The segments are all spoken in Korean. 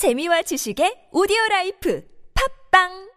재미와 지식의 오디오 라이프. 팝빵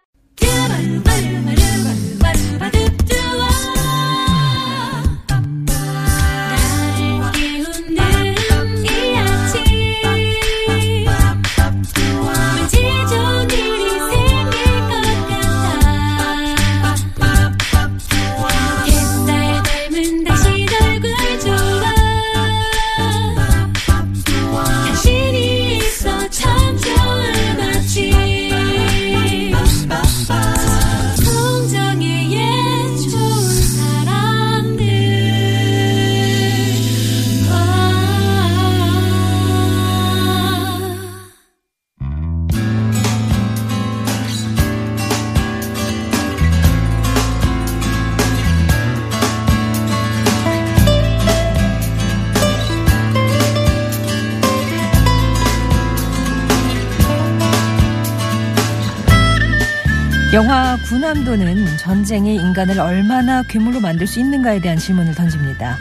군함도는 전쟁이 인간을 얼마나 괴물로 만들 수 있는가에 대한 질문을 던집니다.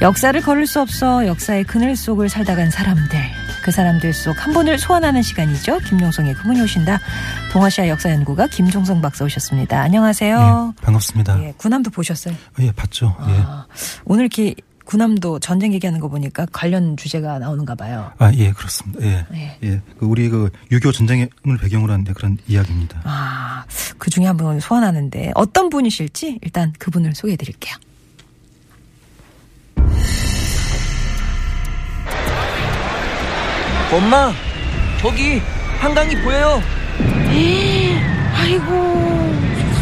역사를 걸을 수 없어 역사의 그늘 속을 살다 간 사람들. 그 사람들 속 한 분을 소환하는 시간이죠. 김용성의 그분이 오신다. 동아시아 역사연구가 김종성 박사 오셨습니다. 안녕하세요. 예, 반갑습니다. 예, 군함도 보셨어요? 예, 봤죠. 아, 오늘 이렇게 군함도 전쟁 얘기하는 거 보니까 관련 주제가 나오는가 봐요. 예. 아, 예, 그렇습니다. 예. 네. 예. 그 우리 그6.25 전쟁을 배경으로 한 그런 이야기입니다. 아, 그 중에 한 분을 소환하는데 어떤 분이실지 일단 그분을 소개해 드릴게요. 엄마, 저기 한강이 보여요. 아이고,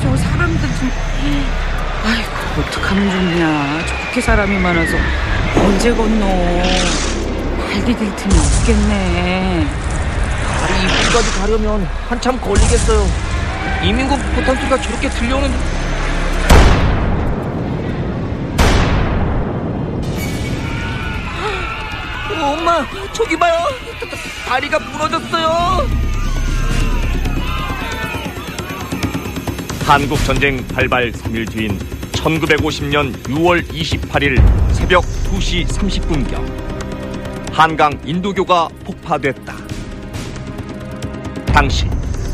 저 사람들 좀. 아이고, 어떡하면 좋냐. 저렇게 사람이 많아서 언제 건너. 발 디딜 틈이 없겠네. 다리 입구까지 가려면 한참 걸리겠어요. 이민국 포탄수가 저렇게 들려오는. 어, 엄마, 저기 봐요. 다리가 무너졌어요. 한국 전쟁 발발 3일 뒤인 1950년 6월 28일 새벽 2시 30분경 한강 인도교가 폭파됐다. 당시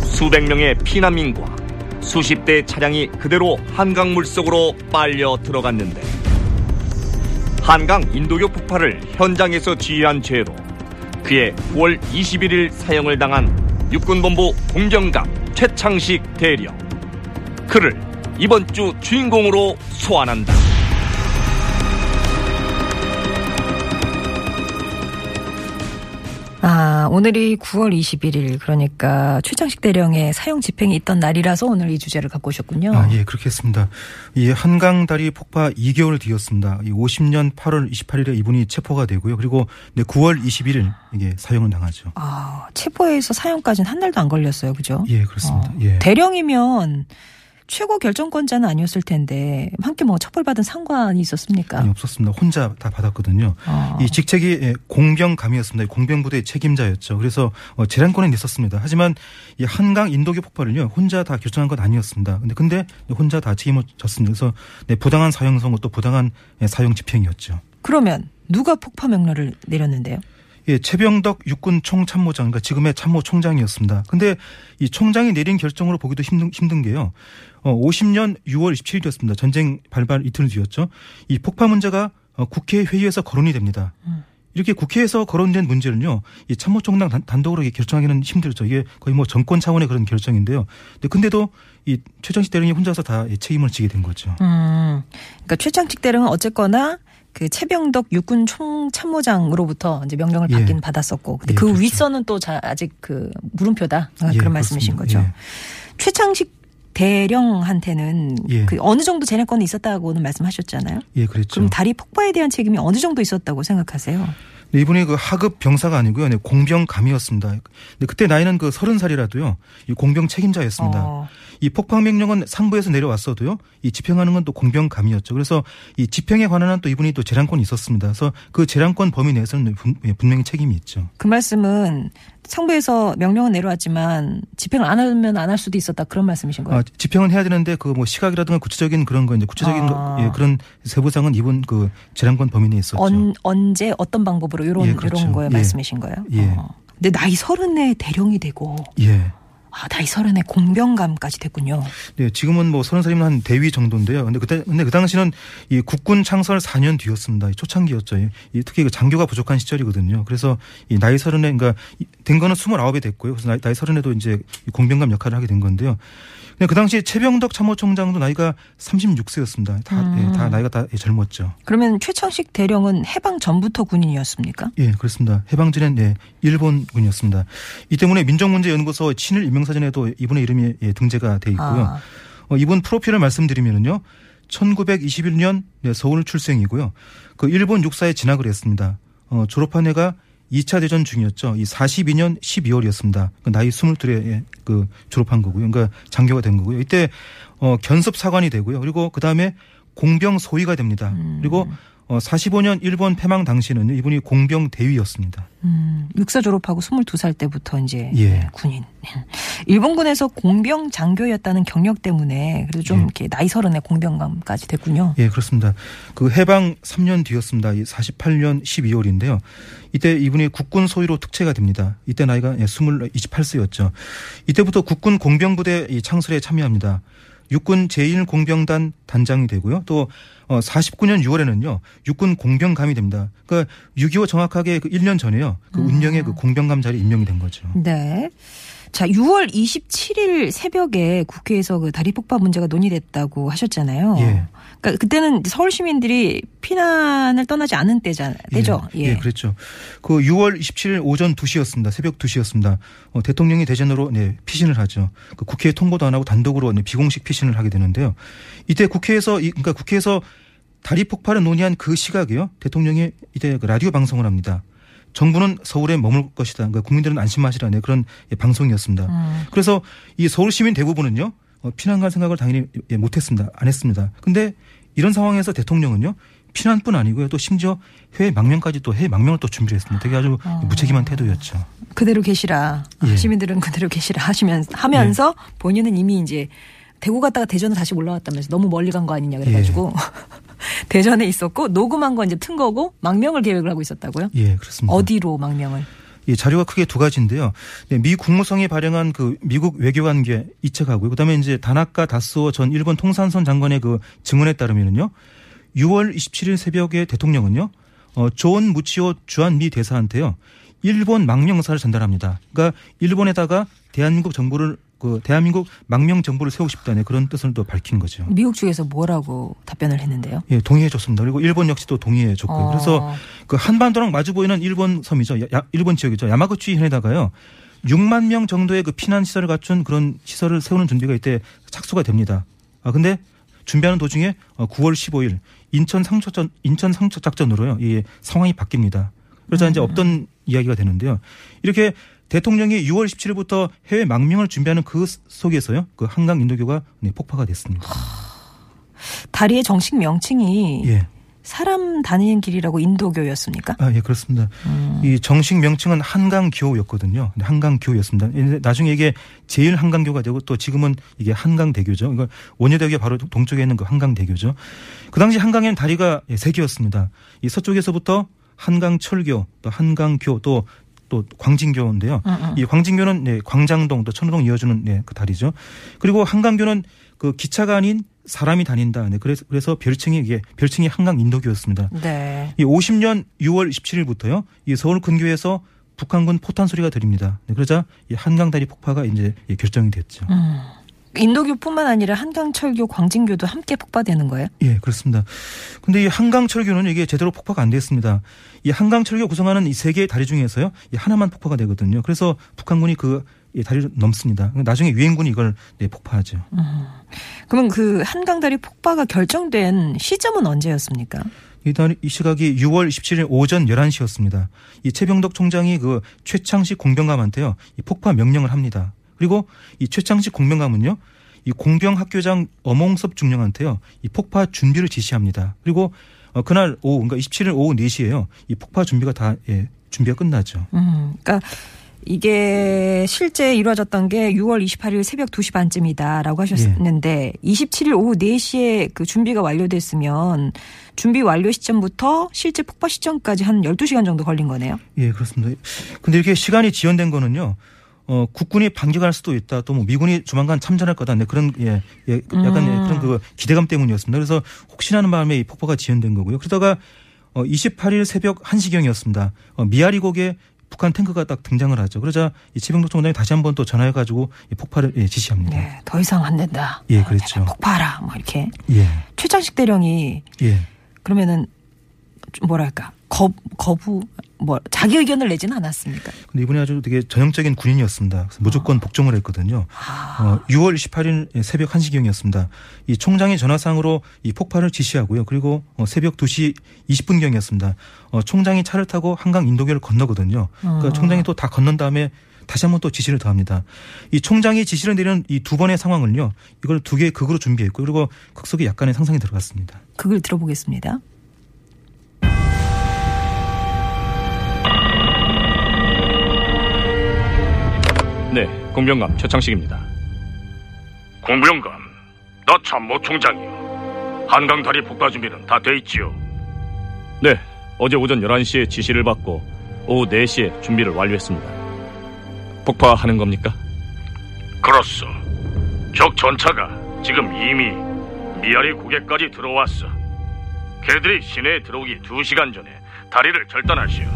수백 명의 피난민과 수십 대 차량이 그대로 한강 물속으로 빨려 들어갔는데 한강 인도교 폭파를 현장에서 지휘한 죄로 그해 9월 21일 사형을 당한 육군본부 공정감 최창식 대령 그를 이번 주 주인공으로 소환한다. 아, 오늘이 9월 21일 그러니까 최장식 대령의 사형 집행이 있던 날이라서 오늘 이 주제를 갖고 오셨군요. 아, 예, 그렇게 했습니다. 이 한강 다리 폭파 2개월 뒤였습니다. 이 50년 8월 28일에 이분이 체포가 되고요. 그리고 네, 9월 21일 이게 사형을 당하죠. 아, 체포해서 사형까지는 한 달도 안 걸렸어요. 그죠? 예, 그렇습니다. 어, 예. 대령이면 최고 결정권자는 아니었을 텐데 함께 뭐 처벌받은 상관이 있었습니까? 아니, 없었습니다. 혼자 다 받았거든요. 어. 이 직책이 예, 공병감이었습니다. 공병부대 책임자였죠. 그래서 어, 재량권은 있었습니다. 하지만 이 한강 인도교 폭발을요 혼자 다 결정한 건 아니었습니다. 근데 근데 혼자 다 책임을 졌습니다. 그래서 네, 부당한 사형 선고 또 부당한 예, 사형 집행이었죠. 그러면 누가 폭파 명령을 내렸는데요? 예, 최병덕 육군 총참모장, 그러니까 지금의 참모총장이었습니다. 근데 이 총장이 내린 결정으로 보기도 힘든, 힘든 게요. 어, 50년 6월 27일이었습니다. 전쟁 발발 이틀 뒤였죠. 이 폭파 문제가 어, 국회 회의에서 거론이 됩니다. 이렇게 국회에서 거론된 문제는요, 이 참모총장 단- 단독으로 결정하기는 힘들죠. 이게 거의 뭐 정권 차원의 그런 결정인데요. 근데 근데도 이 최정식 대령이 혼자서 다이 책임을 지게 된 거죠. 음, 그러니까 최장식 대령은 어쨌거나 그 최병덕 육군 총참모장으로부터 이제 명령을 예. 받긴 받았었고, 근데 예, 그 그렇죠. 윗선은 또 자, 아직 그 물음표다 아, 예, 그런 말씀이신 거죠. 그렇습니다. 최창식 대령한테는 예. 그 어느 정도 재량권이 있었다고는 말씀하셨잖아요. 예, 그랬죠. 그럼 다리 폭파에 대한 책임이 어느 정도 있었다고 생각하세요? 네, 이분이 그 하급 병사가 아니고요. 네, 공병 감이었습니다. 근데 그때 나이는 그 서른 살이라도요. 이 공병 책임자였습니다. 어. 이 폭파 명령은 상부에서 내려왔어도 이 집행하는 건 또 공병 감이었죠. 그래서 이 집행에 관한 한또 이분이 또 재량권이 있었습니다. 그래서 그 재량권 범위 내에서는 분- 예, 분명히 책임이 있죠. 그 말씀은 상부에서 명령은 내려왔지만 집행을 안 하면 안 할 수도 있었다 그런 말씀이신 거예요? 아, 집행은 해야 되는데 그 뭐 시각이라든가 구체적인 그런 거 이제 구체적인 아. 거, 예, 그런 세부상은 이분 그 재량권 범위 내에 있었죠. 언, 언제 어떤 방법으로 이런 예, 그렇죠. 이런 거에 예. 말씀이신 거예요? 예. 어. 근데 나이 서른에 대령이 되고 예. 아, 나이 서른에 공병감까지 됐군요. 네, 지금은 뭐 서른 살이면 한 대위 정도인데요. 근데 그때 근데 그 당시는 이 국군 창설 4년 뒤였습니다. 이 초창기였죠. 이, 이 특히 그 장교가 부족한 시절이거든요. 그래서 이 나이 서른에 그러니까 이- 된 거는 29에 됐고요. 그래서 나이, 서른에도 이제 이 공병감 역할을 하게 된 건데요. 근데 그 당시 최병덕 참모총장도 나이가 36세였습니다. 다, 음. 예, 다 나이가 다 예, 젊었죠. 그러면 최창식 대령은 해방 전부터 군인이었습니까? 예, 그렇습니다. 해방 전엔 예, 일본군이었습니다. 이 때문에 민족문제연구소 친일 임명 사전에도 이분의 이름이 예, 등재가 돼 있고요. 아. 어, 이분 프로필을 말씀드리면요. 1921년 네, 서울 출생이고요. 그 일본 육사에 진학을 했습니다. 어, 졸업한 해가 2차 대전 중이었죠. 이 42년 12월이었습니다. 그 나이 22에 그 졸업한 거고요. 그러니까 장교가 된 거고요. 이때 어, 견습 사관이 되고요. 그리고 그 다음에 공병 소위가 됩니다. 그리고 어, 45년 일본 패망 당시에는 이분이 공병 대위였습니다. 음, 육사 졸업하고 22살 때부터 이제 예. 군인. 일본군에서 공병 장교였다는 경력 때문에 그래도 좀 예. 이렇게 나이 서른에 공병감까지 됐군요. 예, 그렇습니다. 그 해방 3년 뒤였습니다. 이 48년 12월인데요. 이때 이분이 국군 소위로 특채가 됩니다. 이때 나이가 예, 20, 28세였죠. 이때부터 국군 공병부대 이 창설에 참여합니다. 육군 제1공병단 단장이 되고요. 또 어, 49년 6월에는요. 육군 공병감이 됩니다. 그러니까 6.25 정확하게 그 1년 전에요. 그 운명의 그 공병감 자리에 임명이 된 거죠. 네. 자, 6월 27일 새벽에 국회에서 그 다리 폭파 문제가 논의됐다고 하셨잖아요. 예. 그러니까 그때는 서울 시민들이 피난을 떠나지 않은 때잖아요. 때죠. 예, 예, 그랬죠. 그 6월 27일 오전 2시였습니다. 새벽 2시였습니다. 어, 대통령이 대전으로 네, 피신을 하죠. 그 국회에 통보도 안 하고 단독으로 네, 비공식 피신을 하게 되는데요. 이때 국회에서 이- 그러니까 국회에서 다리 폭발을 논의한 그 시각이요. 대통령이 이때 그 라디오 방송을 합니다. 정부는 서울에 머물 것이다. 그러니까 국민들은 안심하시라. 네, 그런 예, 방송이었습니다. 음. 그래서 이 서울 시민 대부분은요. 어, 피난 갈 생각을 당연히 예, 못했습니다. 안 했습니다. 근데 이런 상황에서 대통령은요. 피난뿐 아니고요. 또 심지어 해외 망명까지 또 해외 망명을 또 준비를 했습니다. 되게 아주 무책임한 태도였죠. 그대로 계시라. 예. 시민들은 그대로 계시라 하시면서 하면서 본인은 이미 이제 대구 갔다가 대전으로 다시 올라왔다면서 너무 멀리 간 거 아니냐 그래가지고 대전에 있었고 녹음한 건 이제 튼 거고 망명을 계획을 하고 있었다고요? 예, 그렇습니다. 어디로 망명을? 이 자료가 크게 두 가지인데요. 네, 미 국무성이 발행한 그 미국 외교관계 이 책하고요. 그다음에 이제 다나카 다스오 전 일본 통산성 장관의 그 증언에 따르면은요. 6월 27일 새벽에 대통령은요. 어, 존 무치오 주한 미 대사한테요. 일본 망명 의사를 전달합니다. 그러니까 일본에다가 대한민국 정부를 그 대한민국 망명 정부를 세우고 싶다는 그런 뜻을 또 밝힌 거죠. 미국 쪽에서 뭐라고 답변을 했는데요? 예, 동의해 줬습니다. 그리고 일본 역시도 동의해 줬고요. 어. 그래서 그 한반도랑 마주 보이는 일본 섬이죠. 야- 야- 일본 지역이죠. 야마구치 현에다가요. 6만 명 정도의 그 피난 시설을 갖춘 그런 시설을 세우는 준비가 이때 착수가 됩니다. 아 근데 준비하는 도중에 어, 9월 15일 인천 상처전 인천 상처 작전으로요. 이 상황이 바뀝니다. 그러자 이제 없던 이야기가 되는데요. 이렇게 대통령이 6월 17일부터 해외 망명을 준비하는 그 속에서요. 그 한강 인도교가 네, 폭파가 됐습니다. 다리의 정식 명칭이 예. 사람 다니는 길이라고 인도교였습니까? 아, 예, 그렇습니다. 이 정식 명칭은 한강교였거든요. 한강교였습니다. 나중에 이게 제일 한강교가 되고 또 지금은 이게 한강대교죠. 이거 원효대교 바로 동쪽에 있는 그 한강대교죠. 그 당시 한강에는 다리가 예, 세 개였습니다. 이 서쪽에서부터 한강철교, 또 한강교, 또 또 광진교인데요. 이 광진교는 네, 광장동 또 천호동 이어주는 네, 그 다리죠. 그리고 한강교는 그 기차가 아닌 사람이 다닌다. 네, 그래서 그래서 별칭이 이게 별칭이 한강 인도교였습니다. 네. 이 50년 6월 17일부터요. 이 서울 근교에서 북한군 포탄 소리가 들립니다. 네, 그러자 이 한강 다리 폭파가 이제 예, 결정이 됐죠. 인도교뿐만 아니라 한강철교, 광진교도 함께 폭파되는 거예요? 예, 그렇습니다. 근데 이 한강철교는 이게 제대로 폭파가 안 됐습니다. 이 한강철교 구성하는 이 세 개의 다리 중에서요. 이 하나만 폭파가 되거든요. 그래서 북한군이 그이 다리를 넘습니다. 나중에 유엔군이 이걸 네, 폭파하죠. 그러면 그 한강다리 폭파가 결정된 시점은 언제였습니까? 이, 날, 이 시각이 6월 27일 오전 11시였습니다. 이 최병덕 총장이 그 최창식 공병감한테요. 이 폭파 명령을 합니다. 그리고 이 최창식 공병감은요. 이 공병 학교장 어몽섭 중령한테요. 이 폭파 준비를 지시합니다. 그리고 어, 그날 오후, 그러니까 27일 오후 4시에요. 이 폭파 준비가 다, 예, 준비가 끝나죠. 음, 그러니까 이게 실제 이루어졌던 게 6월 28일 새벽 2시 반쯤이다라고 하셨는데 27일 오후 4시에 그 준비가 완료됐으면 준비 완료 시점부터 실제 폭파 시점까지 한 12시간 정도 걸린 거네요. 예, 그렇습니다. 근데 이렇게 시간이 지연된 거는요. 어, 국군이 반격할 수도 있다. 또 뭐 미군이 조만간 참전할 거다. 네, 그런 예, 예 약간 예, 그런 그 기대감 때문이었습니다. 그래서 혹시나 하는 마음에 이 폭파가 지연된 거고요. 그러다가 어, 28일 새벽 1시경이었습니다. 어, 미아리곡에 북한 탱크가 딱 등장을 하죠. 그러자 이 최병덕 총장이 다시 한번 또 전화해 가지고 이 폭발을 예, 지시합니다. 네, 더 이상 안 된다. 예, 그랬죠. 폭파하라. 뭐 이렇게 예. 최장식 대령이 예. 그러면은 좀 뭐랄까 거, 거부 뭐 자기 의견을 내지는 않았습니까? 근데 이분이 아주 되게 전형적인 군인이었습니다. 그래서 무조건 복종을 했거든요. 어, 6월 28일 새벽 1시경이었습니다. 이 총장이 전화상으로 이 폭발을 지시하고요. 그리고 어, 새벽 2시 20분경이었습니다. 어, 총장이 차를 타고 한강 인도교를 건너거든요. 그러니까 총장이 또 다 건넌 다음에 다시 한번 또 지시를 더합니다. 이 총장이 지시를 내리는 이 두 번의 상황을요. 이걸 두 개의 극으로 준비했고 그리고 극 속에 약간의 상상이 들어갔습니다. 그걸 들어보겠습니다. 네, 공병감 최창식입니다. 공병감, 나 참모 총장이요. 한강 다리 폭파 준비는 다 돼 있지요? 네, 어제 오전 11시에 지시를 받고 오후 4시에 준비를 완료했습니다. 폭파하는 겁니까? 그렇소. 적 전차가 지금 이미 미아리 고개까지 들어왔어. 걔들이 시내에 들어오기 2시간 전에 다리를 절단하시오.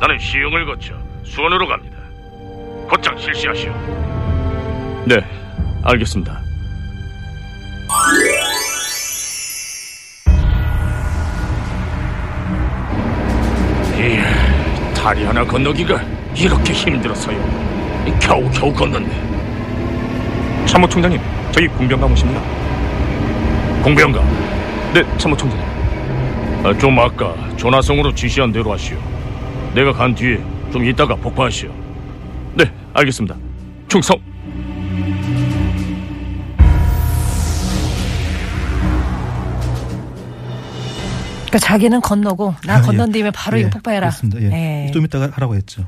나는 시흥을 거쳐 수원으로 갑니다. 곧장 실시하시오. 네, 알겠습니다. 이 다리 하나 건너기가 이렇게 힘들었어요. 겨우 겨우 건넜네. 참모 총장님, 저희 공병감 오십니다. 공병감. 네, 참모 총장님. 아, 좀 아까 전화성으로 지시한 대로 하시오. 내가 간 뒤에 좀 이따가 폭파하시오. 네, 알겠습니다. 충성. 그러니까 자기는 건너고 나 아, 건넌 예. 뒤에 바로 예, 이거 폭파해라. 그렇습니다. 예. 예. 좀 이따가 하라고 했죠. 예.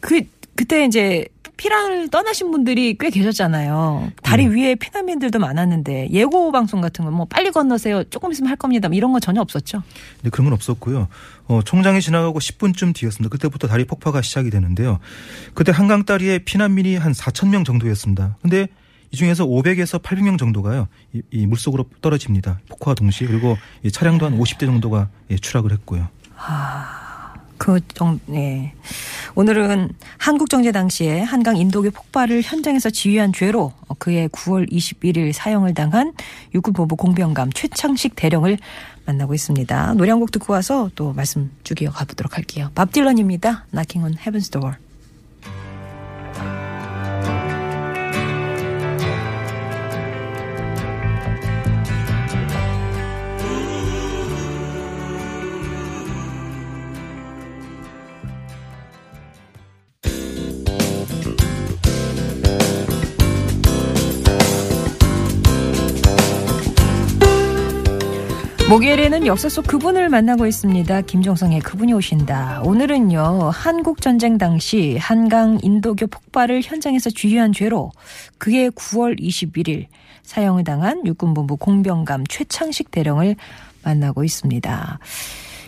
그 그때 이제 피난을 떠나신 분들이 꽤 계셨잖아요. 다리 음. 위에 피난민들도 많았는데 예고 방송 같은 거뭐 빨리 건너세요. 조금 있으면 할 겁니다. 뭐 이런 거 전혀 없었죠. 네, 그런 건 없었고요. 어, 총장이 지나가고 10분쯤 뒤였습니다. 그때부터 다리 폭파가 시작이 되는데요. 그때 한강 다리에 피난민이 한 4천 명 정도였습니다. 근데 이 중에서 500에서 800명 정도가요. 이, 이 물속으로 떨어집니다. 폭파와 동시에 그리고 이 차량도 한 50대 정도가 예, 추락을 했고요. 그 정, 네. 오늘은 한국 정제 당시에 한강 인도교 폭발을 현장에서 지휘한 죄로 그해 9월 21일 사형을 당한 육군 본부 공병감 최창식 대령을 만나고 있습니다. 노래 한 곡 듣고 와서 또 말씀 쭉 이어가 보도록 할게요. 밥 딜런입니다. Knocking on Heaven's Door. 목요일에는 역사 속 그분을 만나고 있습니다. 김종성의 그분이 오신다. 오늘은요, 한국전쟁 당시 한강 인도교 폭발을 현장에서 지휘한 죄로 그해 9월 21일 사형을 당한 육군본부 공병감 최창식 대령을 만나고 있습니다.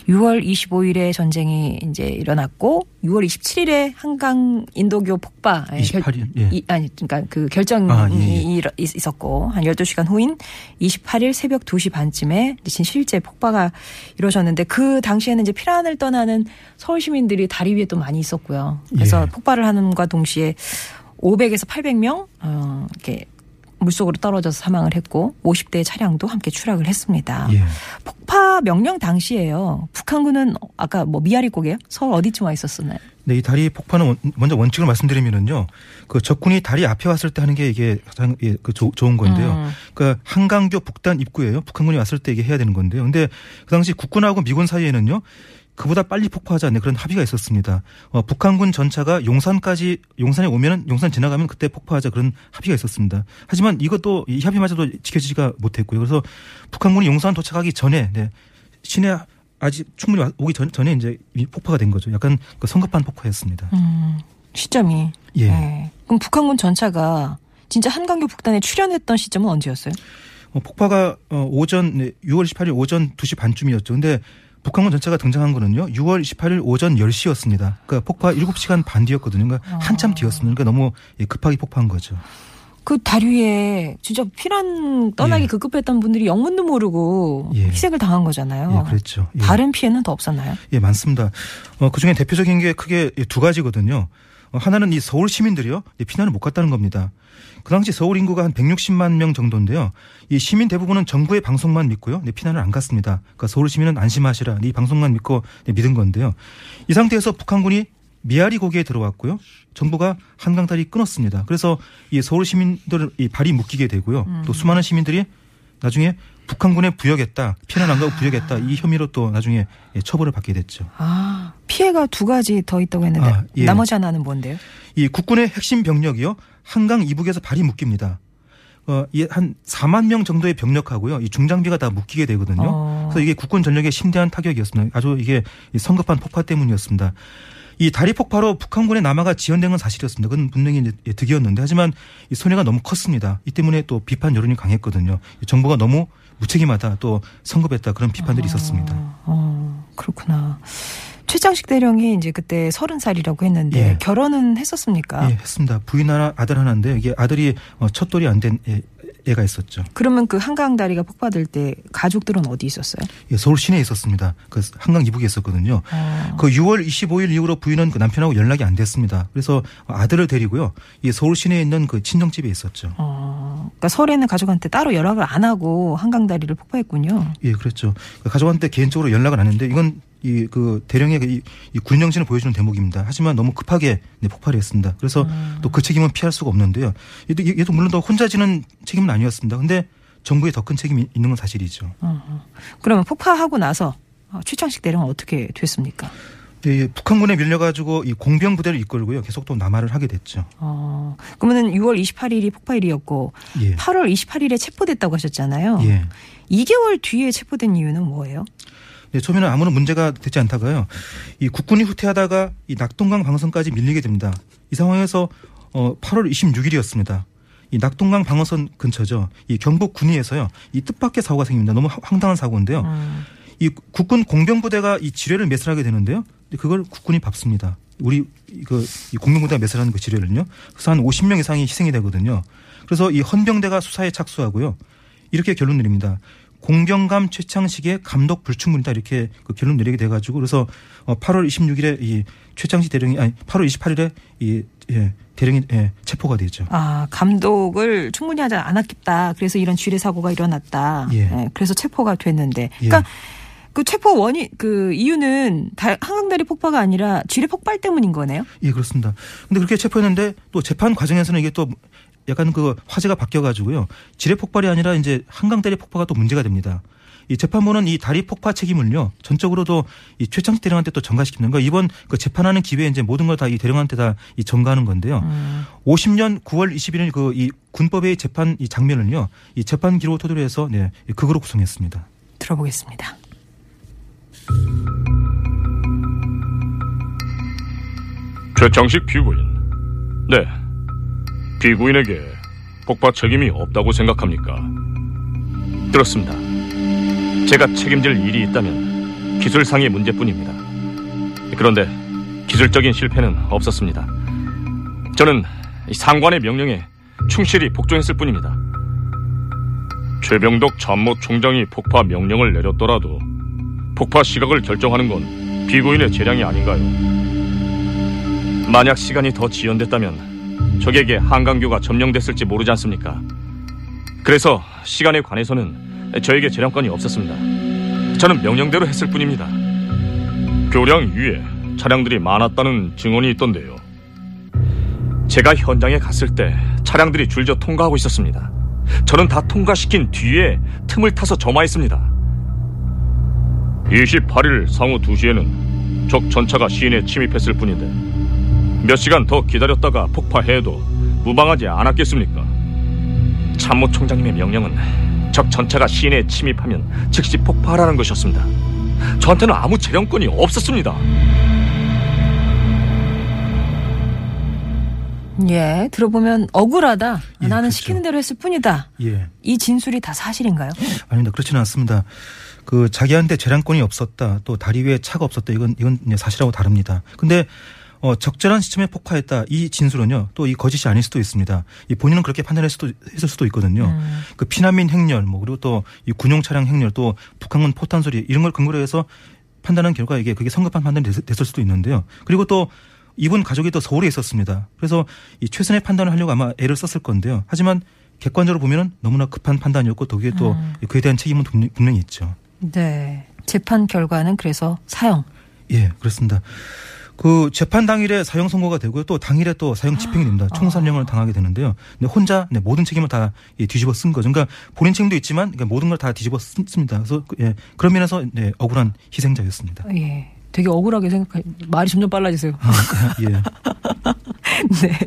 6월 25일에 전쟁이 이제 일어났고 6월 27일에 한강 인도교 폭파 예, 28일, 예. 이- 아니 그러니까 그 결정이 아, 예, 예. 있었고 한 12시간 후인 28일 새벽 2시 반쯤에 진 실제 폭파가 이루어졌는데 그 당시에는 이제 피란을 떠나는 서울 시민들이 다리 위에 또 많이 있었고요. 그래서 예. 폭발을 하는과 동시에 500에서 800명 어 이렇게 물속으로 떨어져서 사망을 했고 50대의 차량도 함께 추락을 했습니다. 예. 폭파 명령 당시에요. 북한군은 아까 뭐 미아리 고개요? 서울 어디쯤 와 있었었나요? 네, 이 다리 폭파는 원- 먼저 원칙을 말씀드리면은요. 그 적군이 다리 앞에 왔을 때 하는 게 이게 가장 예, 그 조- 좋은 건데요. 음. 그러니까 한강교 북단 입구예요. 북한군이 왔을 때 이게 해야 되는 건데요. 근데 그 당시 국군하고 미군 사이에는요. 그보다 빨리 폭파하지 않는 그런 합의가 있었습니다. 어, 북한군 전차가 용산까지 용산에 오면은 용산 지나가면 그때 폭파하자 그런 합의가 있었습니다. 하지만 이것도 이 합의마저도 지켜지지가 못했고요. 그래서 북한군이 용산 도착하기 전에 네, 시내 아직 충분히 와- 오기 전, 전에 이제 이 폭파가 된 거죠. 약간 그 성급한 폭파였습니다. 음, 시점이. 예. 네. 그럼 북한군 전차가 진짜 한강교 북단에 출현했던 시점은 언제였어요? 어, 폭파가 어, 오전 네, 6월 18일 오전 2시 반쯤이었죠. 근데 북한군 전차가 등장한 거는요. 6월 18일 오전 10시였습니다. 그러니까 폭파 7시간 반 뒤였거든요. 그러니까 한참 뒤였습니다. 그러니까 너무 예, 급하게 폭파한 거죠. 그 다리에 진짜 피난 떠나기 예. 급급했던 분들이 영문도 모르고 예. 희생을 당한 거잖아요. 예, 그랬죠. 예. 다른 피해는 더 없었나요? 예, 많습니다. 어, 그 중에 대표적인 게 크게 두 가지거든요. 어, 하나는 이 서울 시민들이요. 이 피난을 못 갔다는 겁니다. 그 당시 서울 인구가 한 160만 명 정도인데요. 이 시민 대부분은 정부의 방송만 믿고요. 네, 피난을 안 갔습니다. 그러니까 서울 시민은 안심하시라. 이 방송만 믿고 네, 믿은 건데요. 이 상태에서 북한군이 미아리 고개에 들어왔고요. 정부가 한강 다리 끊었습니다. 그래서 이 서울 시민들 이 발이 묶이게 되고요. 또 수많은 시민들이 나중에 북한군에 부역했다, 피난 안 가고 부역했다 이 혐의로 또 나중에 예, 처벌을 받게 됐죠. 아, 피해가 두 가지 더 있다고 했는데 아, 예. 나머지 하나는 뭔데요? 이 국군의 핵심 병력이요 한강 이북에서 발이 묶입니다. 어, 이한 4만 명 정도의 병력하고요, 이 중장비가 다 묶이게 되거든요. 어. 그래서 이게 국군 전력의 심대한 타격이었습니다. 아주 이게 이 성급한 폭파 때문이었습니다. 이 다리 폭파로 북한군의 남하가 지연된 건 사실이었습니다. 그건 분명히 이제 예, 득이었는데 하지만 이 손해가 너무 컸습니다. 이 때문에 또 비판 여론이 강했거든요. 이 정부가 너무 무책임하다 또 성급했다 그런 비판들이 있었습니다. 어, 그렇구나. 최장식 대령이 이제 그때 서른 살이라고 했는데 예. 결혼은 했었습니까? 예, 했습니다. 부인 하나, 아들 하나인데 이게 아들이 어, 첫돌이 안 된 애가 있었죠. 그러면 그 한강 다리가 폭파될 때 가족들은 어디 있었어요? 예, 서울 시내에 있었습니다. 그 한강 이북에 있었거든요. 어. 그 6월 25일 이후로 부인은 그 남편하고 연락이 안 됐습니다. 그래서 아들을 데리고요. 이 서울 시내에 있는 그 친정집에 있었죠. 어, 그러니까 설에는 가족한테 따로 연락을 안 하고 한강 다리를 폭파했군요. 예, 그랬죠. 그 가족한테 개인적으로 연락을 안 했는데 이건 이 그 대령의 이, 이 군정신을 보여주는 대목입니다. 하지만 너무 급하게 네, 폭발을 했습니다. 그래서 또그 책임은 피할 수가 없는데요. 얘도, 얘도 물론 더 혼자 지는 책임은 아니었습니다. 근데 정부에 더 큰 책임이 있는 건 사실이죠. 어. 그러면 폭파하고 나서 어, 최창식 대령은 어떻게 됐습니까? 예, 예, 북한군에 밀려가지고 이 공병 부대를 이끌고요. 계속 또 남하를 하게 됐죠. 어, 그러면 6월 28일이 폭파일이었고 예. 8월 28일에 체포됐다고 하셨잖아요. 예. 2개월 뒤에 체포된 이유는 뭐예요? 네, 처음에는 아무런 문제가 되지 않다가요. 이 국군이 후퇴하다가 이 낙동강 방어선까지 밀리게 됩니다. 이 상황에서 어 8월 26일이었습니다. 이 낙동강 방어선 근처죠. 이 경북 군위에서요. 이 뜻밖의 사고가 생깁니다. 너무 황- 황당한 사고인데요. 음. 이 국군 공병부대가 이 지뢰를 매설하게 되는데요. 그걸 국군이 밟습니다. 우리 그이 공병부대가 매설하는 그 지뢰를요. 그래서 한 50명 이상이 희생이 되거든요. 그래서 이 헌병대가 수사에 착수하고요. 이렇게 결론 내립니다. 공경감 최창식의 감독 불충분이다 이렇게 그 결론 내리게 돼가지고 그래서 어 8월 26일에 이 최창식 대령이 아니 8월 28일에 이 예, 대령이 예, 체포가 되죠. 아, 감독을 충분히 하지 않았겠다. 그래서 이런 지뢰 사고가 일어났다. 예. 예, 그래서 체포가 됐는데. 그러니까 그 체포 원인 그 이유는 다- 한강다리 폭파가 아니라 지뢰 폭발 때문인 거네요. 예, 그렇습니다. 근데 그렇게 체포했는데 또 재판 과정에서는 이게 또 약간 그 화제가 바뀌어 가지고요. 지뢰 폭발이 아니라 이제 한강다리 폭파가 또 문제가 됩니다. 이 재판부는 이 다리 폭파 책임을요 전적으로도 이 최창식 대령한테 또 전가시키는 거. 그러니까 이번 그 재판하는 기회에 이제 모든 걸 다 이 대령한테 다 이 전가하는 건데요. 50년 9월 21일 그 이 군법의 재판 이 장면을요 이 재판 기록을 토대로 해서 네 극으로 구성했습니다. 들어보겠습니다. 최창식 피고인. 네. 피고인에게 폭파 책임이 없다고 생각합니까? 그렇습니다. 제가 책임질 일이 있다면 기술상의 문제뿐입니다. 그런데 기술적인 실패는 없었습니다. 저는 이 상관의 명령에 충실히 복종했을 뿐입니다. 최병덕 참모 총장이 폭파 명령을 내렸더라도 폭파 시각을 결정하는 건 피고인의 재량이 아닌가요? 만약 시간이 더 지연됐다면 적에게 한강교가 점령됐을지 모르지 않습니까? 그래서 시간에 관해서는 저에게 재량권이 없었습니다. 저는 명령대로 했을 뿐입니다. 교량 위에 차량들이 많았다는 증언이 있던데요. 제가 현장에 갔을 때 차량들이 줄져 통과하고 있었습니다. 저는 다 통과시킨 뒤에 틈을 타서 점화했습니다. 28일 상후 2시에는 적 전차가 시인에 침입했을 뿐인데 몇 시간 더 기다렸다가 폭파해도 무방하지 않았겠습니까? 참모 총장님의 명령은 적 전차가 시내에 침입하면 즉시 폭파하라는 것이었습니다. 저한테는 아무 재량권이 없었습니다. 예, 들어보면 억울하다. 예, 나는 그렇죠. 시키는 대로 했을 뿐이다. 예. 이 진술이 다 사실인가요? 아닙니다. 그렇지는 않습니다. 그 자기한테 재량권이 없었다. 또 다리 위에 차가 없었다. 이건 이건 사실하고 다릅니다. 근데 어, 적절한 시점에 폭파했다. 이 진술은요. 또 이 거짓이 아닐 수도 있습니다. 이 본인은 그렇게 판단했을 수도, 했을 수도 있거든요. 음. 그 피난민 행렬, 뭐 그리고 또 이 군용 차량 행렬, 또 북한군 포탄 소리 이런 걸 근거로 해서 판단한 결과 이게 그게 성급한 판단이 됐, 됐을 수도 있는데요. 그리고 또 이분 가족이 또 서울에 있었습니다. 그래서 이 최선의 판단을 하려고 아마 애를 썼을 건데요. 하지만 객관적으로 보면은 너무나 급한 판단이었고 또 그게 또 음. 그에 대한 책임은 분명- 분명히 있죠. 네. 재판 결과는 그래서 사형. 예, 그렇습니다. 그 재판 당일에 사형 선고가 되고요. 또 당일에 또 사형 집행이 됩니다. 총살령을 당하게 되는데요. 근데 혼자 네, 모든 책임을 다 예, 뒤집어 쓴 거죠. 그러니까 본인 책임도 있지만 그러니까 모든 걸 다 뒤집어 쓴습니다. 그래서 그, 예, 그런 면에서 네, 억울한 희생자였습니다. 예. 되게 억울하게 생각하, 말이 점점 빨라지세요. 예. 네.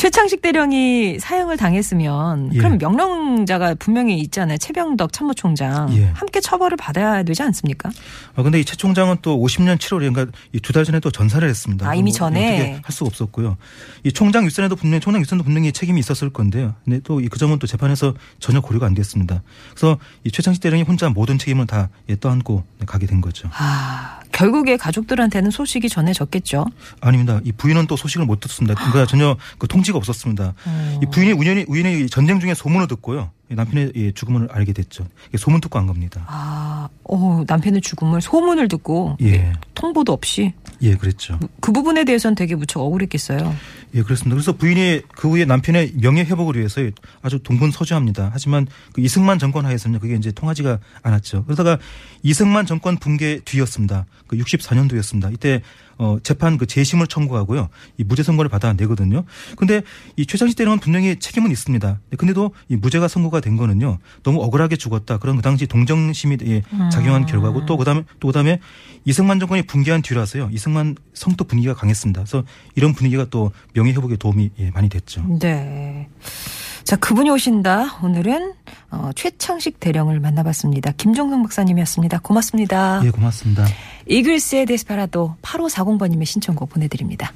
최창식 대령이 사형을 당했으면 예. 그럼 명령자가 분명히 있잖아요. 최병덕 참모총장. 예. 함께 처벌을 받아야 되지 않습니까? 아, 근데 이 최 총장은 또 50년 7월에 그러니까 이두달 전에 또 전사를 했습니다. 아, 이미 그래서 전에? 할 수가 없었고요. 이 총장 윗선에도 분명히 총장 윗선도 분명히 책임이 있었을 건데요. 근데 또 그 점은 또 재판에서 전혀 고려가 안 됐습니다. 그래서 이 최창식 대령이 혼자 모든 책임을 다 예, 떠안고 가게 된 거죠. 아, 결국에 가족들한테는 소식이 전해졌겠죠. 아닙니다. 이 부인은 또 소식을 못 듣습니다. 그러니까 전혀 그 통지가 없었습니다. 이 부인이 우연히 우연히 전쟁 중에 소문을 듣고요. 이 남편의 이 죽음을 알게 됐죠. 소문 듣고 한 겁니다. 아, 어, 남편의 죽음을 소문을 듣고 예, 통보도 없이 예, 그랬죠. 그 부분에 대해서는 되게 무척 억울했겠어요. 예, 그렇습니다. 그래서 부인이 그 후에 남편의 명예 회복을 위해서 아주 동분서주합니다. 하지만 그 이승만 정권 하에서는 그게 이제 통하지가 않았죠. 그러다가 이승만 정권 붕괴 뒤였습니다. 그 64년도였습니다. 이때 어 재판 그 재심을 청구하고요. 이 무죄 선고를 받아내거든요. 근데 이 최장식 대령은 분명히 책임은 있습니다. 근데도 이 무죄가 선고가 된 거는요. 너무 억울하게 죽었다. 그런 그 당시 동정심이 예, 작용한 결과고 또 그다음에 또 그다음에 이승만 정권이 붕괴한 뒤라서요. 이승만 성도 분위기가 강했습니다. 그래서 이런 분위기가 또 명예 회복에 도움이 예, 많이 됐죠. 네. 자, 그분이 오신다. 오늘은 어, 최창식 대령을 만나봤습니다. 김종성 박사님이었습니다. 고맙습니다. 예, 고맙습니다. 이글스의 데스파라도 8540번님의 신청곡 보내드립니다.